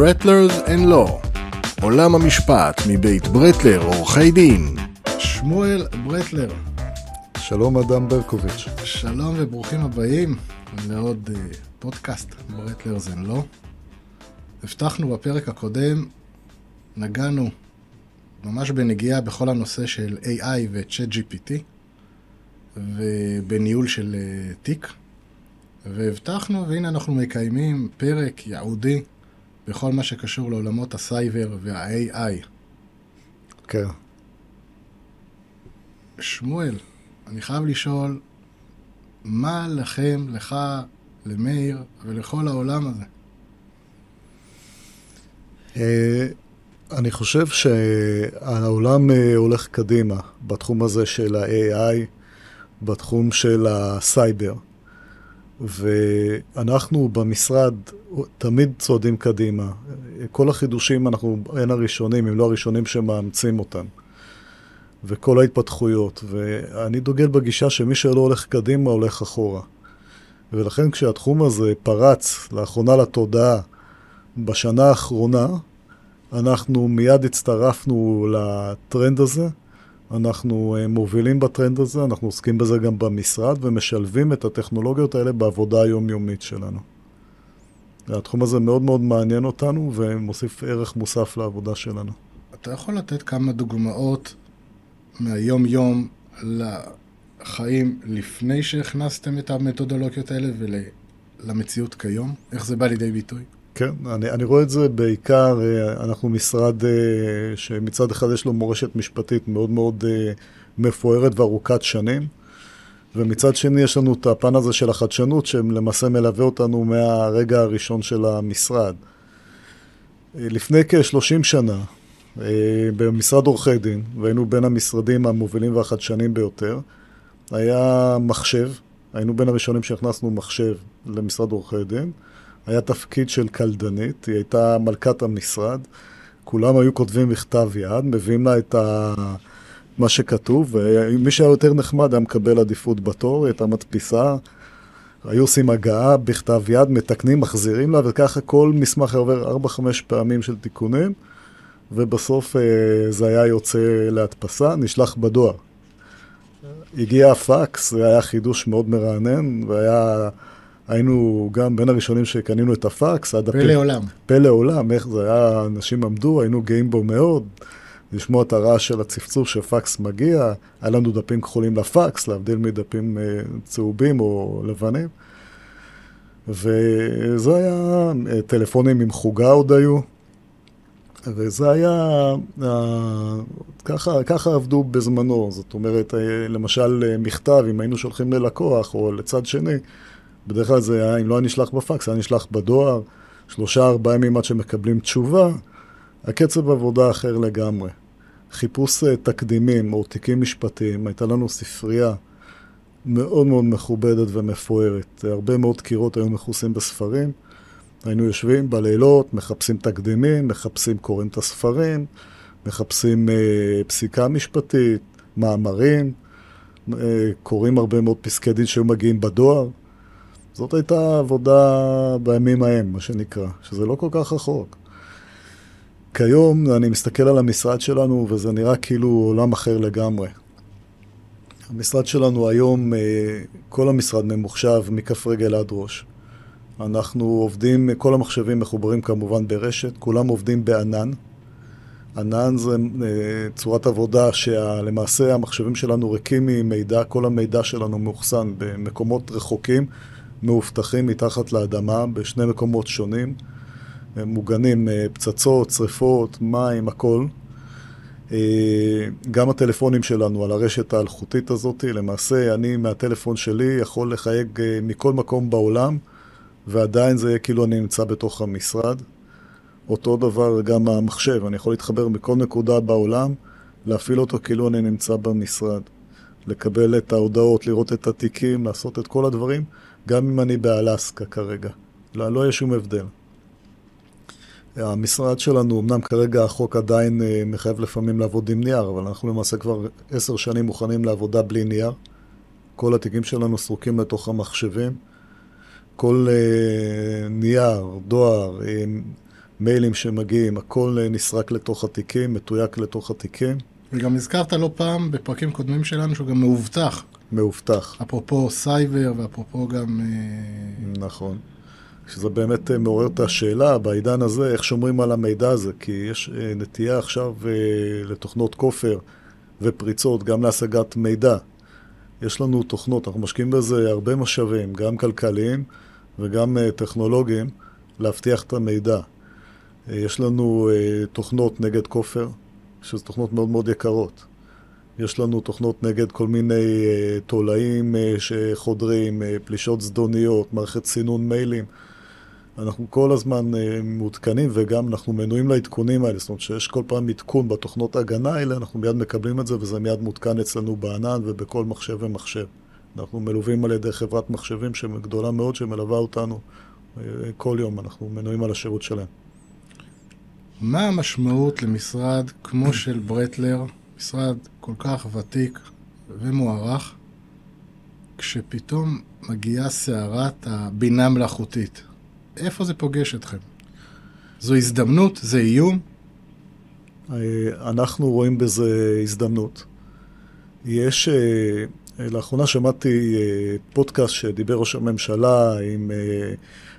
Bartlers and Law עולם המשפט מבית ברטלר עורכי דין. שמואל ברטלר. שלום אדם ברקוביץ'. שלום וברוכים הבאים לעוד אה, פודקאסט Bartlers and Law הבטחנו בפרק הקודם, נגענו ממש בנגיעה בכל הנושא של AI ו-Chat GPT ובניהול של אה, תיק. והבטחנו, והנה אנחנו מקיימים פרק ייעודי בכל מה שקשור לעולמות הסייבר וה-AI. כן. שמואל, אני חייב לשאול, מה לכם, לך, למאיר ולכל העולם הזה? אה, אני חושב שהעולם אה, הולך קדימה בתחום הזה של ה-AI, בתחום של הסייבר. ואנחנו במשרד תמיד צועדים קדימה. כל החידושים, אנחנו בין הראשונים, אם לא הראשונים שמאמצים אותם. וכל ההתפתחויות. ואני דוגל בגישה שמי שלא הולך קדימה, הולך אחורה. ולכן כשהתחום הזה פרץ לאחרונה לתודעה בשנה האחרונה, אנחנו מיד הצטרפנו לטרנד הזה. אנחנו אה, מובילים בטרנד הזה, אנחנו עוסקים בזה גם במשרד ומשלבים את הטכנולוגיות האלה בעבודה היומיומית שלנו. התחום הזה מאוד מאוד מעניין אותנו ומוסיף ערך מוסף לעבודה שלנו. אתה יכול לתת כמה דוגמאות מהיום-יום לחיים לפני שהכנסתם את המתודולוגיות האלה ולמציאות כיום? איך זה בא לידי ביטוי? כן, אני, אני רואה את זה בעיקר, אה, אנחנו משרד אה, שמצד אחד יש לו מורשת משפטית מאוד מאוד אה, מפוארת וארוכת שנים, ומצד שני יש לנו את הפן הזה של החדשנות שלמעשה מלווה אותנו מהרגע הראשון של המשרד. לפני כ-30 שנה, במשרד עורכי דין, והיינו בין המשרדים המובילים והחדשנים ביותר, היה מחשב, היינו בין הראשונים שהכנסנו מחשב למשרד עורכי דין. היה תפקיד של קלדנית, היא הייתה מלכת המשרד, כולם היו כותבים מכתב יד, מביאים לה את ה... מה שכתוב, ומי שהיה יותר נחמד היה מקבל עדיפות בתור, היא הייתה מדפיסה, היו עושים הגעה בכתב יד, מתקנים, מחזירים לה, וככה כל מסמך עובר 4-5 פעמים של תיקונים, ובסוף אה, זה היה יוצא להדפסה, נשלח בדואר. הגיע הפקס, זה היה חידוש מאוד מרענן, והיה... היינו גם בין הראשונים שקנינו את הפקס. עד פלא הפ... עולם. פלא עולם, איך זה היה, אנשים עמדו, היינו גאים בו מאוד. לשמוע את הרעש של הצפצוף שפקס מגיע, היה לנו דפים כחולים לפקס, להבדיל מדפים אה, צהובים או לבנים. וזה היה, אה, טלפונים עם חוגה עוד היו, וזה היה, אה, ככה, ככה עבדו בזמנו, זאת אומרת, למשל מכתב, אם היינו שולחים ללקוח או לצד שני, בדרך כלל זה היה, אם לא היה נשלח בפקס, היה נשלח בדואר, שלושה, ארבעה ימים עד שמקבלים תשובה, הקצב עבודה אחר לגמרי. חיפוש אה, תקדימים או תיקים משפטיים, הייתה לנו ספרייה מאוד מאוד מכובדת ומפוארת. הרבה מאוד קירות היו מכוסים בספרים. היינו יושבים בלילות, מחפשים תקדימים, מחפשים, קוראים את הספרים, מחפשים אה, פסיקה משפטית, מאמרים, אה, קוראים הרבה מאוד פסקי דין שהיו מגיעים בדואר. זאת הייתה עבודה בימים ההם, מה שנקרא, שזה לא כל כך רחוק. כיום אני מסתכל על המשרד שלנו וזה נראה כאילו עולם אחר לגמרי. המשרד שלנו היום, אה, כל המשרד ממוחשב מכף רגל עד ראש. אנחנו עובדים, כל המחשבים מחוברים כמובן ברשת, כולם עובדים בענן. ענן זה אה, צורת עבודה שלמעשה המחשבים שלנו ריקים ממידע, כל המידע שלנו מאוחסן במקומות רחוקים מאובטחים מתחת לאדמה בשני מקומות שונים, מוגנים, אה, פצצות, שריפות, מים, הכל. אה, גם הטלפונים שלנו על הרשת האלחוטית הזאת, למעשה אני מהטלפון שלי יכול לחייג אה, מכל מקום בעולם ועדיין זה יהיה כאילו אני נמצא בתוך המשרד. אותו דבר גם המחשב, אני יכול להתחבר מכל נקודה בעולם, להפעיל אותו כאילו אני נמצא במשרד. לקבל את ההודעות, לראות את התיקים, לעשות את כל הדברים. גם אם אני באלסקה כרגע. לא, לא יהיה שום הבדל. המשרד שלנו, אמנם כרגע החוק עדיין אה, מחייב לפעמים לעבוד עם נייר, אבל אנחנו למעשה כבר עשר שנים מוכנים לעבודה בלי נייר. כל התיקים שלנו סרוקים לתוך המחשבים. כל אה, נייר, דואר, אה, מיילים שמגיעים, הכל נסרק לתוך התיקים, מתויק לתוך התיקים. וגם הזכרת לא פעם בפרקים קודמים שלנו שהוא גם מאובטח. מאובטח. אפרופו סייבר ואפרופו גם... אה, נכון. שזה באמת אה, מעורר את השאלה בעידן הזה, איך שומרים על המידע הזה, כי יש אה, נטייה עכשיו לתוכנות כופר ופריצות, גם להשגת מידע. יש לנו תוכנות, אנחנו משקיעים בזה הרבה משאבים, גם כלכליים וגם טכנולוגיים, להבטיח את המידע. יש לנו תוכנות נגד כופר, שזה תוכנות מאוד מאוד יקרות. יש לנו תוכנות נגד כל מיני uh, תולעים uh, שחודרים, uh, פלישות זדוניות, מערכת סינון מיילים. אנחנו כל הזמן uh, מעודכנים וגם אנחנו מנויים לעדכונים האלה. זאת אומרת שיש כל פעם עדכון בתוכנות ההגנה האלה, אנחנו מיד מקבלים את זה וזה מיד מותקן אצלנו בענן ובכל מחשב ומחשב. אנחנו מלווים על ידי חברת מחשבים גדולה מאוד שמלווה אותנו uh, כל יום, אנחנו מנויים על השירות שלהם. מה המשמעות למשרד כמו של ברטלר, משרד כל כך ותיק ומוערך, כשפתאום מגיעה סערת הבינה מלאכותית? איפה זה פוגש אתכם? זו הזדמנות? זה איום? אה, אנחנו רואים בזה הזדמנות. יש, אה, לאחרונה שמעתי אה, פודקאסט שדיבר ראש הממשלה עם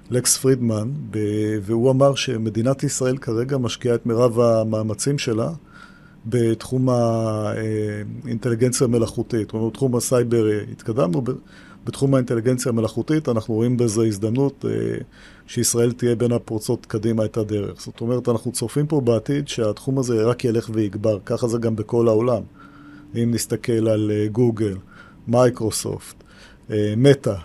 לקס פרידמן, והוא אמר שמדינת ישראל כרגע משקיעה את מירב המאמצים שלה בתחום האינטליגנציה המלאכותית. כלומר, בתחום הסייבר התקדמנו, בתחום האינטליגנציה המלאכותית אנחנו רואים בזה הזדמנות אה, שישראל תהיה בין הפורצות קדימה את הדרך. זאת אומרת, אנחנו צופים פה בעתיד שהתחום הזה רק ילך ויגבר, ככה זה גם בכל העולם. אם נסתכל על אה, גוגל, מייקרוסופט, אה, מטא,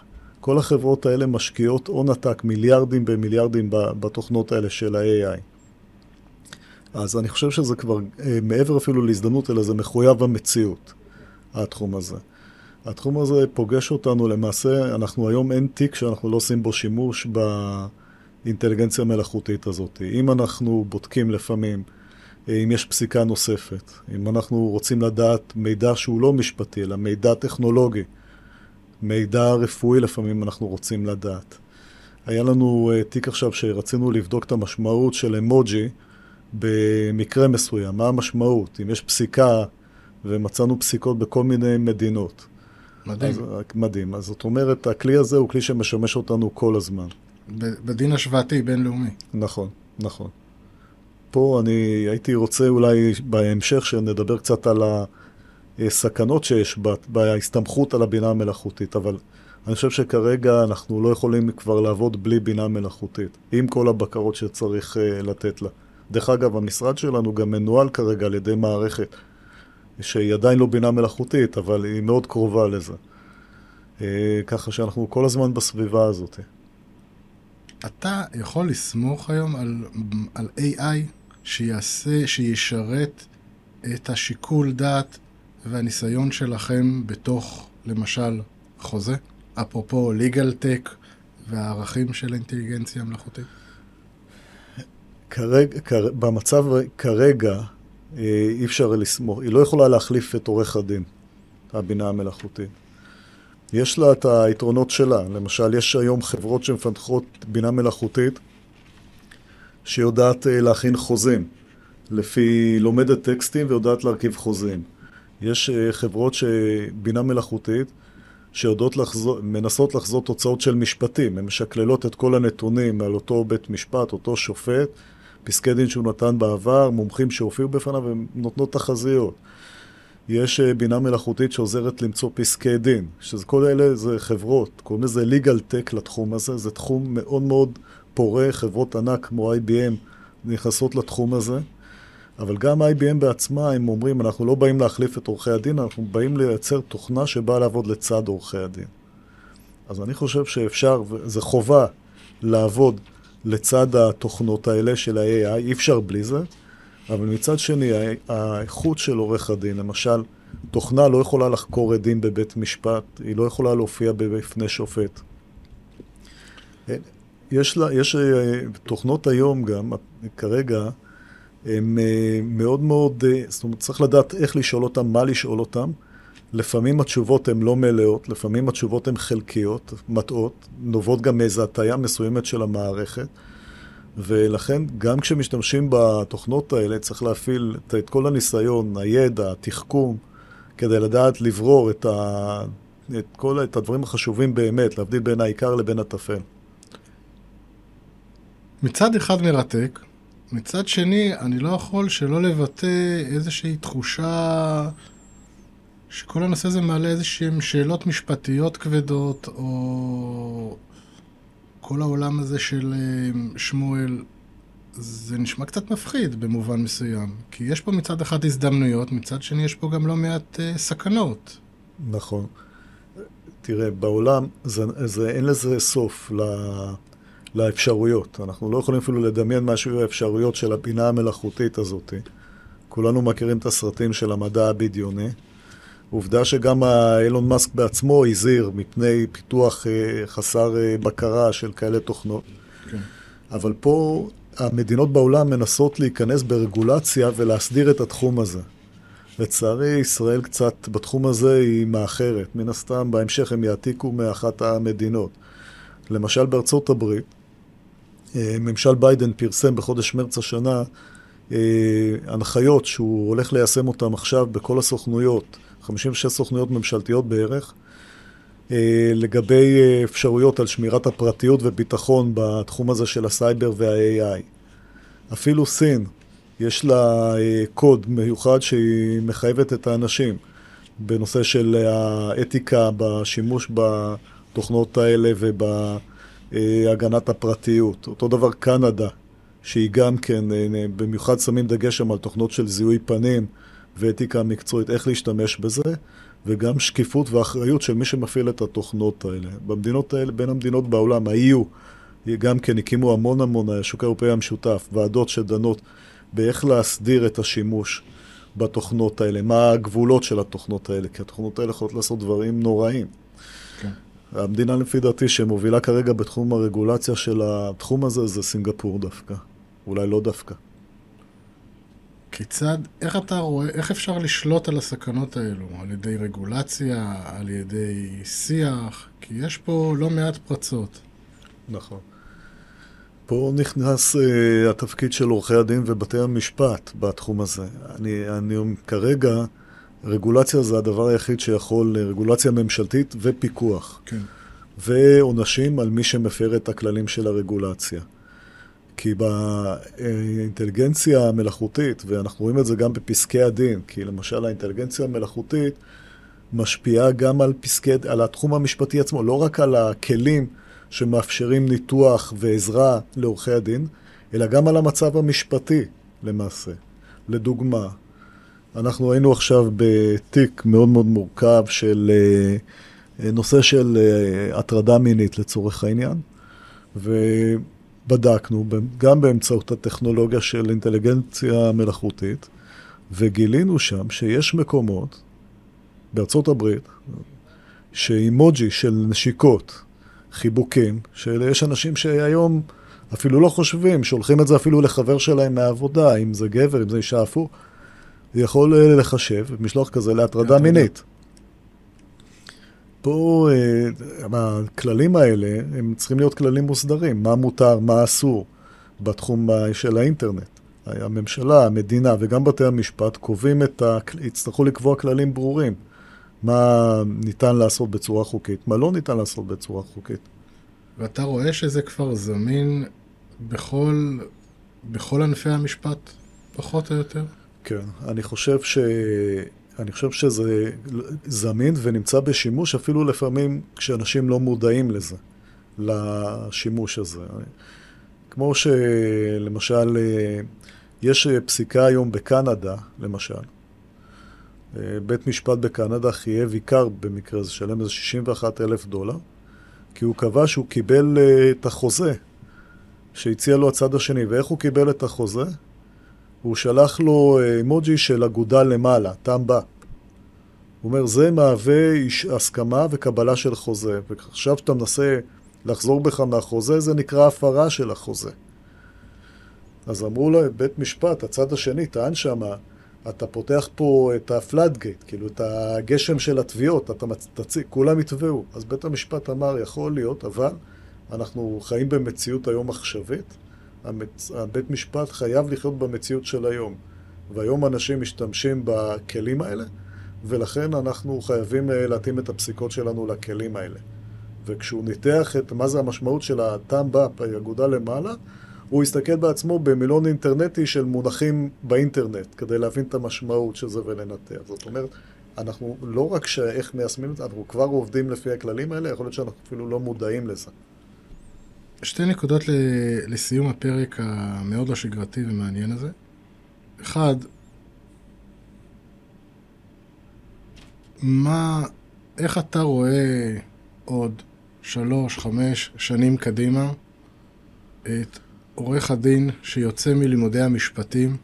כל החברות האלה משקיעות הון עתק, מיליארדים במיליארדים בתוכנות האלה של ה-AI. אז אני חושב שזה כבר אה, מעבר אפילו להזדמנות, אלא זה מחויב המציאות, התחום הזה. התחום הזה פוגש אותנו למעשה, אנחנו היום אין תיק שאנחנו לא עושים בו שימוש באינטליגנציה המלאכותית הזאת. אם אנחנו בודקים לפעמים, אה, אם יש פסיקה נוספת, אם אנחנו רוצים לדעת מידע שהוא לא משפטי, אלא מידע טכנולוגי, מידע רפואי לפעמים אנחנו רוצים לדעת. היה לנו uh, תיק עכשיו שרצינו לבדוק את המשמעות של אמוג'י במקרה מסוים. מה המשמעות? אם יש פסיקה, ומצאנו פסיקות בכל מיני מדינות. מדהים. אז, מדהים. אז זאת אומרת, הכלי הזה הוא כלי שמשמש אותנו כל הזמן. בדין השוואתי בינלאומי. נכון, נכון. פה אני הייתי רוצה אולי בהמשך שנדבר קצת על ה... סכנות שיש בהסתמכות על הבינה המלאכותית, אבל אני חושב שכרגע אנחנו לא יכולים כבר לעבוד בלי בינה מלאכותית, עם כל הבקרות שצריך uh, לתת לה. דרך אגב, המשרד שלנו גם מנוהל כרגע על ידי מערכת שהיא עדיין לא בינה מלאכותית, אבל היא מאוד קרובה לזה. Uh, ככה שאנחנו כל הזמן בסביבה הזאת. אתה יכול לסמוך היום על, על AI שיעשה, שישרת את השיקול דעת והניסיון שלכם בתוך, למשל, חוזה? אפרופו legal tech והערכים של האינטליגנציה המלאכותית? כרגע, כרגע, במצב כרגע אה, אי אפשר לסמוך, היא לא יכולה להחליף את עורך הדין, הבינה המלאכותית. יש לה את היתרונות שלה, למשל יש היום חברות שמפתחות בינה מלאכותית שיודעת אה, להכין חוזים, לפי לומדת טקסטים ויודעת להרכיב חוזים. יש אה, חברות שבינה מלאכותית שיודעות לחזור, מנסות לחזות תוצאות של משפטים, הן משקללות את כל הנתונים על אותו בית משפט, אותו שופט, פסקי דין שהוא נתן בעבר, מומחים שהופיעו בפניו, והן נותנות תחזיות. יש אה, בינה מלאכותית שעוזרת למצוא פסקי דין, שזה כל אלה זה חברות, קוראים לזה legal tech לתחום הזה, זה תחום מאוד מאוד פורה, חברות ענק כמו IBM נכנסות לתחום הזה. אבל גם IBM בעצמה, הם אומרים, אנחנו לא באים להחליף את עורכי הדין, אנחנו באים לייצר תוכנה שבאה לעבוד לצד עורכי הדין. אז אני חושב שאפשר, זה חובה, לעבוד לצד התוכנות האלה של ה-AI, אי אפשר בלי זה, אבל מצד שני, האיכות של עורך הדין, למשל, תוכנה לא יכולה לחקור עדים בבית משפט, היא לא יכולה להופיע בפני שופט. יש, לה, יש אה, תוכנות היום גם, כרגע, הם אה, מאוד מאוד, אה, זאת אומרת, צריך לדעת איך לשאול אותם, מה לשאול אותם. לפעמים התשובות הן לא מלאות, לפעמים התשובות הן חלקיות, מטעות, נובעות גם מאיזו הטיה מסוימת של המערכת. ולכן גם כשמשתמשים בתוכנות האלה צריך להפעיל את, את כל הניסיון, הידע, התחכום, כדי לדעת לברור את, ה, את כל את הדברים החשובים באמת, להבדיל בין העיקר לבין הטפל. מצד אחד מרתק, מצד שני, אני לא יכול שלא לבטא איזושהי תחושה שכל הנושא הזה מעלה איזשהן שאלות משפטיות כבדות, או כל העולם הזה של אה, שמואל, זה נשמע קצת מפחיד במובן מסוים. כי יש פה מצד אחד הזדמנויות, מצד שני יש פה גם לא מעט uh, סכנות. נכון. תראה, בעולם זה, זה, אין לזה סוף ל, לאפשרויות. אנחנו לא יכולים אפילו לדמיין מה שיהיו האפשרויות של הבינה המלאכותית הזאת. כולנו מכירים את הסרטים של המדע הבדיוני. עובדה שגם אילון מאסק בעצמו הזהיר מפני פיתוח אה, חסר אה, בקרה של כאלה תוכנות. כן. אבל פה המדינות בעולם מנסות להיכנס ברגולציה ולהסדיר את התחום הזה. לצערי, ישראל קצת בתחום הזה היא מאחרת. מן הסתם, בהמשך הם יעתיקו מאחת המדינות. למשל בארצות הברית, אה, ממשל ביידן פרסם בחודש מרץ השנה הנחיות שהוא הולך ליישם אותן עכשיו בכל הסוכנויות 56 סוכנויות ממשלתיות בערך, אה, לגבי אה, אפשרויות על שמירת הפרטיות וביטחון בתחום הזה של הסייבר וה-AI. אפילו סין, יש לה אה, קוד מיוחד שהיא מחייבת את האנשים בנושא של האתיקה בשימוש בתוכנות האלה ובהגנת הפרטיות. אותו דבר קנדה, שהיא גם כן, במיוחד שמים דגש שם על תוכנות של זיהוי פנים. ואתיקה מקצועית, איך להשתמש בזה, וגם שקיפות ואחריות של מי שמפעיל את התוכנות האלה. במדינות האלה, בין המדינות בעולם, ה-EU, גם כן הקימו המון המון, השוק האירופאי המשותף, ועדות שדנות באיך להסדיר את השימוש בתוכנות האלה, מה הגבולות של התוכנות האלה, כי התוכנות האלה יכולות לעשות דברים נוראים. כן. המדינה לפי דעתי שמובילה כרגע בתחום הרגולציה של התחום הזה זה סינגפור דווקא, אולי לא דווקא. כיצד, איך אתה רואה, איך אפשר לשלוט על הסכנות האלו? על ידי רגולציה, על ידי שיח? כי יש פה לא מעט פרצות. נכון. פה נכנס uh, התפקיד של עורכי הדין ובתי המשפט בתחום הזה. אני, אני כרגע, רגולציה זה הדבר היחיד שיכול, רגולציה ממשלתית ופיקוח. כן. ועונשים על מי שמפר את הכללים של הרגולציה. כי באינטליגנציה המלאכותית, ואנחנו רואים את זה גם בפסקי הדין, כי למשל האינטליגנציה המלאכותית משפיעה גם על, פסקי, על התחום המשפטי עצמו, לא רק על הכלים שמאפשרים ניתוח ועזרה לעורכי הדין, אלא גם על המצב המשפטי למעשה. לדוגמה, אנחנו היינו עכשיו בתיק מאוד מאוד מורכב של אה, נושא של אה, הטרדה מינית לצורך העניין, ו... בדקנו, גם באמצעות הטכנולוגיה של אינטליגנציה מלאכותית, וגילינו שם שיש מקומות בארצות הברית, שאימוג'י של נשיקות, חיבוקים, שיש אנשים שהיום אפילו לא חושבים, שולחים את זה אפילו לחבר שלהם מהעבודה, אם זה גבר, אם זה אישה הפוך, יכול לחשב משלוח כזה להטרדה מינית. פה אה, הכללים האלה, הם צריכים להיות כללים מוסדרים, מה מותר, מה אסור בתחום של האינטרנט. הממשלה, המדינה וגם בתי המשפט קובעים את ה... יצטרכו לקבוע כללים ברורים. מה ניתן לעשות בצורה חוקית, מה לא ניתן לעשות בצורה חוקית. ואתה רואה שזה כבר זמין בכל, בכל ענפי המשפט, פחות או יותר? כן, אני חושב ש... אני חושב שזה זמין ונמצא בשימוש אפילו לפעמים כשאנשים לא מודעים לזה, לשימוש הזה. כמו שלמשל, יש פסיקה היום בקנדה, למשל. בית משפט בקנדה חייב עיקר במקרה הזה, שלם איזה 61 אלף דולר, כי הוא קבע שהוא קיבל את החוזה שהציע לו הצד השני. ואיך הוא קיבל את החוזה? הוא שלח לו אימוג'י אה, של אגודה למעלה, טעם בה. הוא אומר, זה מהווה הסכמה וקבלה של חוזה, ועכשיו שאתה מנסה לחזור בך מהחוזה, זה נקרא הפרה של החוזה. אז אמרו לו, בית משפט, הצד השני טען שמה, אתה פותח פה את הפלאט גייט, כאילו את הגשם של התביעות, אתה תציג, כולם יתבעו. אז בית המשפט אמר, יכול להיות, אבל אנחנו חיים במציאות היום עכשווית, הבית משפט חייב לחיות במציאות של היום. והיום אנשים משתמשים בכלים האלה, ולכן אנחנו חייבים אה, להתאים את הפסיקות שלנו לכלים האלה. וכשהוא ניתח את מה זה המשמעות של הטעם באפ, האגודה למעלה, הוא הסתכל בעצמו במילון אינטרנטי של מונחים באינטרנט, כדי להבין את המשמעות של זה ולנתח. זאת אומרת, אנחנו לא רק שאיך מיישמים את זה, אנחנו כבר עובדים לפי הכללים האלה, יכול להיות שאנחנו אפילו לא מודעים לזה. שתי נקודות לסיום הפרק המאוד לא שגרתי ומעניין הזה. אחד, מה, איך אתה רואה עוד שלוש, חמש שנים קדימה את עורך הדין שיוצא מלימודי המשפטים,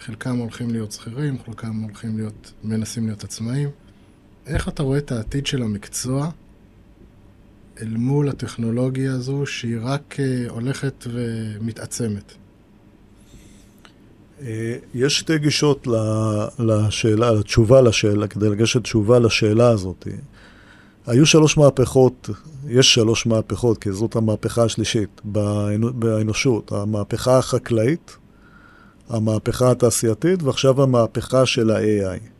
חלקם הולכים להיות שכירים, חלקם הולכים להיות, מנסים להיות עצמאים. איך אתה רואה את העתיד של המקצוע אל מול הטכנולוגיה הזו שהיא רק אה, הולכת ומתעצמת? אה, יש שתי גישות לשאלה, לתשובה לשאלה, כדי לגשת תשובה לשאלה הזאת. היו שלוש מהפכות, יש שלוש מהפכות, כי זאת המהפכה השלישית באנושות. המהפכה החקלאית, המהפכה התעשייתית, ועכשיו המהפכה של ה-AI.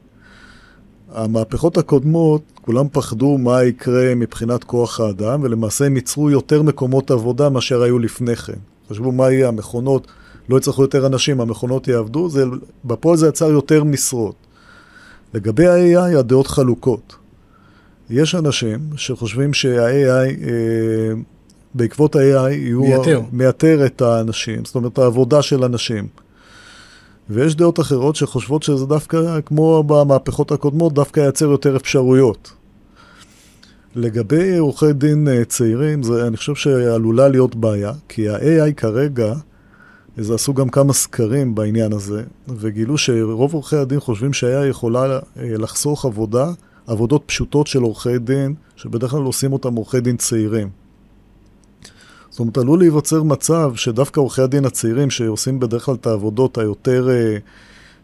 המהפכות הקודמות, כולם פחדו מה יקרה מבחינת כוח האדם, ולמעשה הם ייצרו יותר מקומות עבודה מאשר היו לפני כן. חשבו מה יהיה, המכונות, לא יצטרכו יותר אנשים, המכונות יעבדו, זה, בפועל זה יצר יותר משרות. לגבי ה-AI הדעות חלוקות. יש אנשים שחושבים שה-AI, אה, בעקבות ה-AI. מייתר. מייתר את האנשים, זאת אומרת, העבודה של אנשים. ויש דעות אחרות שחושבות שזה דווקא, כמו במהפכות הקודמות, דווקא ייצר יותר אפשרויות. לגבי עורכי דין אה, צעירים, זה, אני חושב שעלולה להיות בעיה, כי ה-AI כרגע, אז עשו גם כמה סקרים בעניין הזה, וגילו שרוב עורכי הדין חושבים שה-AI יכולה אה, לחסוך עבודה עבודות פשוטות של עורכי דין, שבדרך כלל עושים אותם עורכי דין צעירים. זאת אומרת, עלול להיווצר מצב שדווקא עורכי הדין הצעירים, שעושים בדרך כלל את העבודות היותר אה,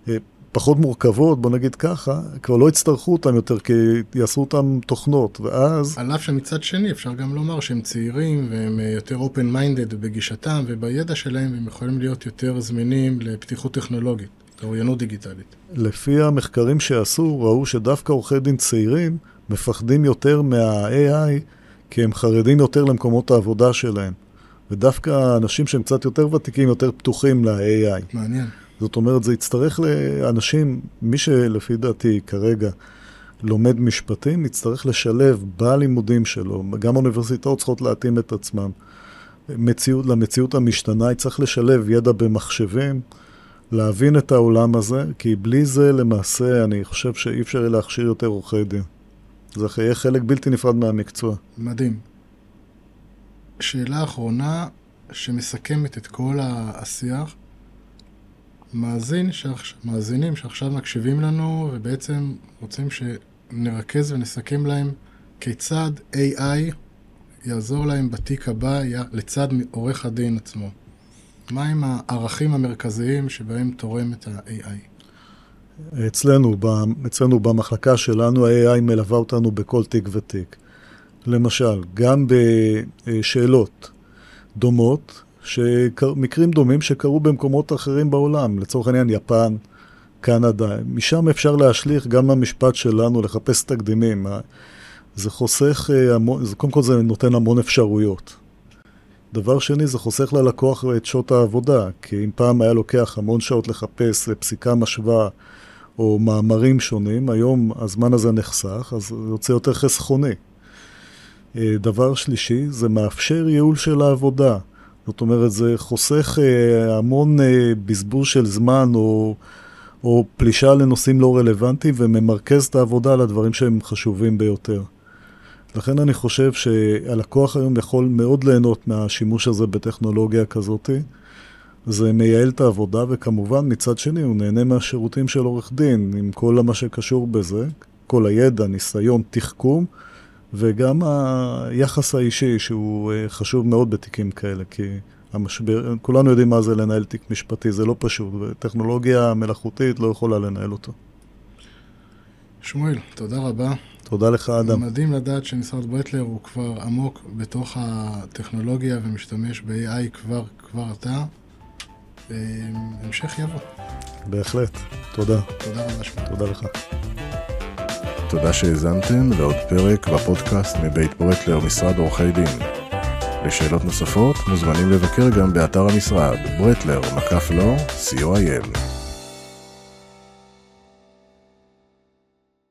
אה, פחות מורכבות, בוא נגיד ככה, כבר לא יצטרכו אותם יותר, כי יעשו אותם תוכנות, ואז... על אף שמצד שני אפשר גם לומר שהם צעירים והם אה, יותר open-minded בגישתם ובידע שלהם, והם יכולים להיות יותר זמינים לפתיחות טכנולוגית. אוריינות דיגיטלית. לפי המחקרים שעשו, ראו שדווקא עורכי דין צעירים מפחדים יותר מה-AI, כי הם חרדים יותר למקומות העבודה שלהם. ודווקא אנשים שהם קצת יותר ותיקים, יותר פתוחים ל-AI. מעניין. זאת אומרת, זה יצטרך לאנשים, מי שלפי דעתי כרגע לומד משפטים, יצטרך לשלב בלימודים שלו, גם האוניברסיטאות צריכות להתאים את עצמם. מציאות, למציאות המשתנה, יצטרך לשלב ידע במחשבים, להבין את העולם הזה, כי בלי זה למעשה אני חושב שאי אפשר להכשיר יותר עורכי דין. זה יהיה חלק בלתי נפרד מהמקצוע. מדהים. שאלה אחרונה שמסכמת את כל השיח. מאזין שעכשיו, מאזינים שעכשיו מקשיבים לנו ובעצם רוצים שנרכז ונסכם להם כיצד AI יעזור להם בתיק הבא לצד עורך הדין עצמו. מהם הערכים המרכזיים שבהם תורם את ה-AI? אצלנו, אצלנו במחלקה שלנו, ה-AI מלווה אותנו בכל תיק ותיק. למשל, גם בשאלות דומות, מקרים דומים שקרו במקומות אחרים בעולם, לצורך העניין יפן, קנדה, משם אפשר להשליך גם למשפט שלנו, לחפש תקדימים. זה חוסך, אה, זה, קודם כל זה נותן המון אפשרויות. דבר שני, זה חוסך ללקוח את שעות העבודה, כי אם פעם היה לוקח המון שעות לחפש פסיקה משווה או מאמרים שונים, היום הזמן הזה נחסך, אז יוצא יותר חסכוני. אה, דבר שלישי, זה מאפשר ייעול של העבודה. זאת אומרת, זה חוסך אה, המון אה, בזבוז של זמן או, או פלישה לנושאים לא רלוונטיים וממרכז את העבודה על הדברים שהם חשובים ביותר. לכן אני חושב שהלקוח היום יכול מאוד ליהנות מהשימוש הזה בטכנולוגיה כזאת. זה מייעל את העבודה, וכמובן, מצד שני, הוא נהנה מהשירותים של עורך דין, עם כל מה שקשור בזה, כל הידע, ניסיון, תחכום, וגם היחס האישי, שהוא אה, חשוב מאוד בתיקים כאלה, כי המשבר, כולנו יודעים מה זה לנהל תיק משפטי, זה לא פשוט, וטכנולוגיה מלאכותית לא יכולה לנהל אותו. שמואל, תודה רבה. תודה לך, אדם. מדהים לדעת שמשרד ברטלר הוא כבר עמוק בתוך הטכנולוגיה ומשתמש ב-AI כבר, כבר עתה. אה, המשך יבוא. בהחלט. תודה. תודה רבה שמואל. תודה לך. תודה שהאזנתם לעוד פרק בפודקאסט מבית ברטלר, משרד עורכי דין. לשאלות נוספות מוזמנים לבקר גם באתר המשרד, ברטלר, מקף לא, co.il.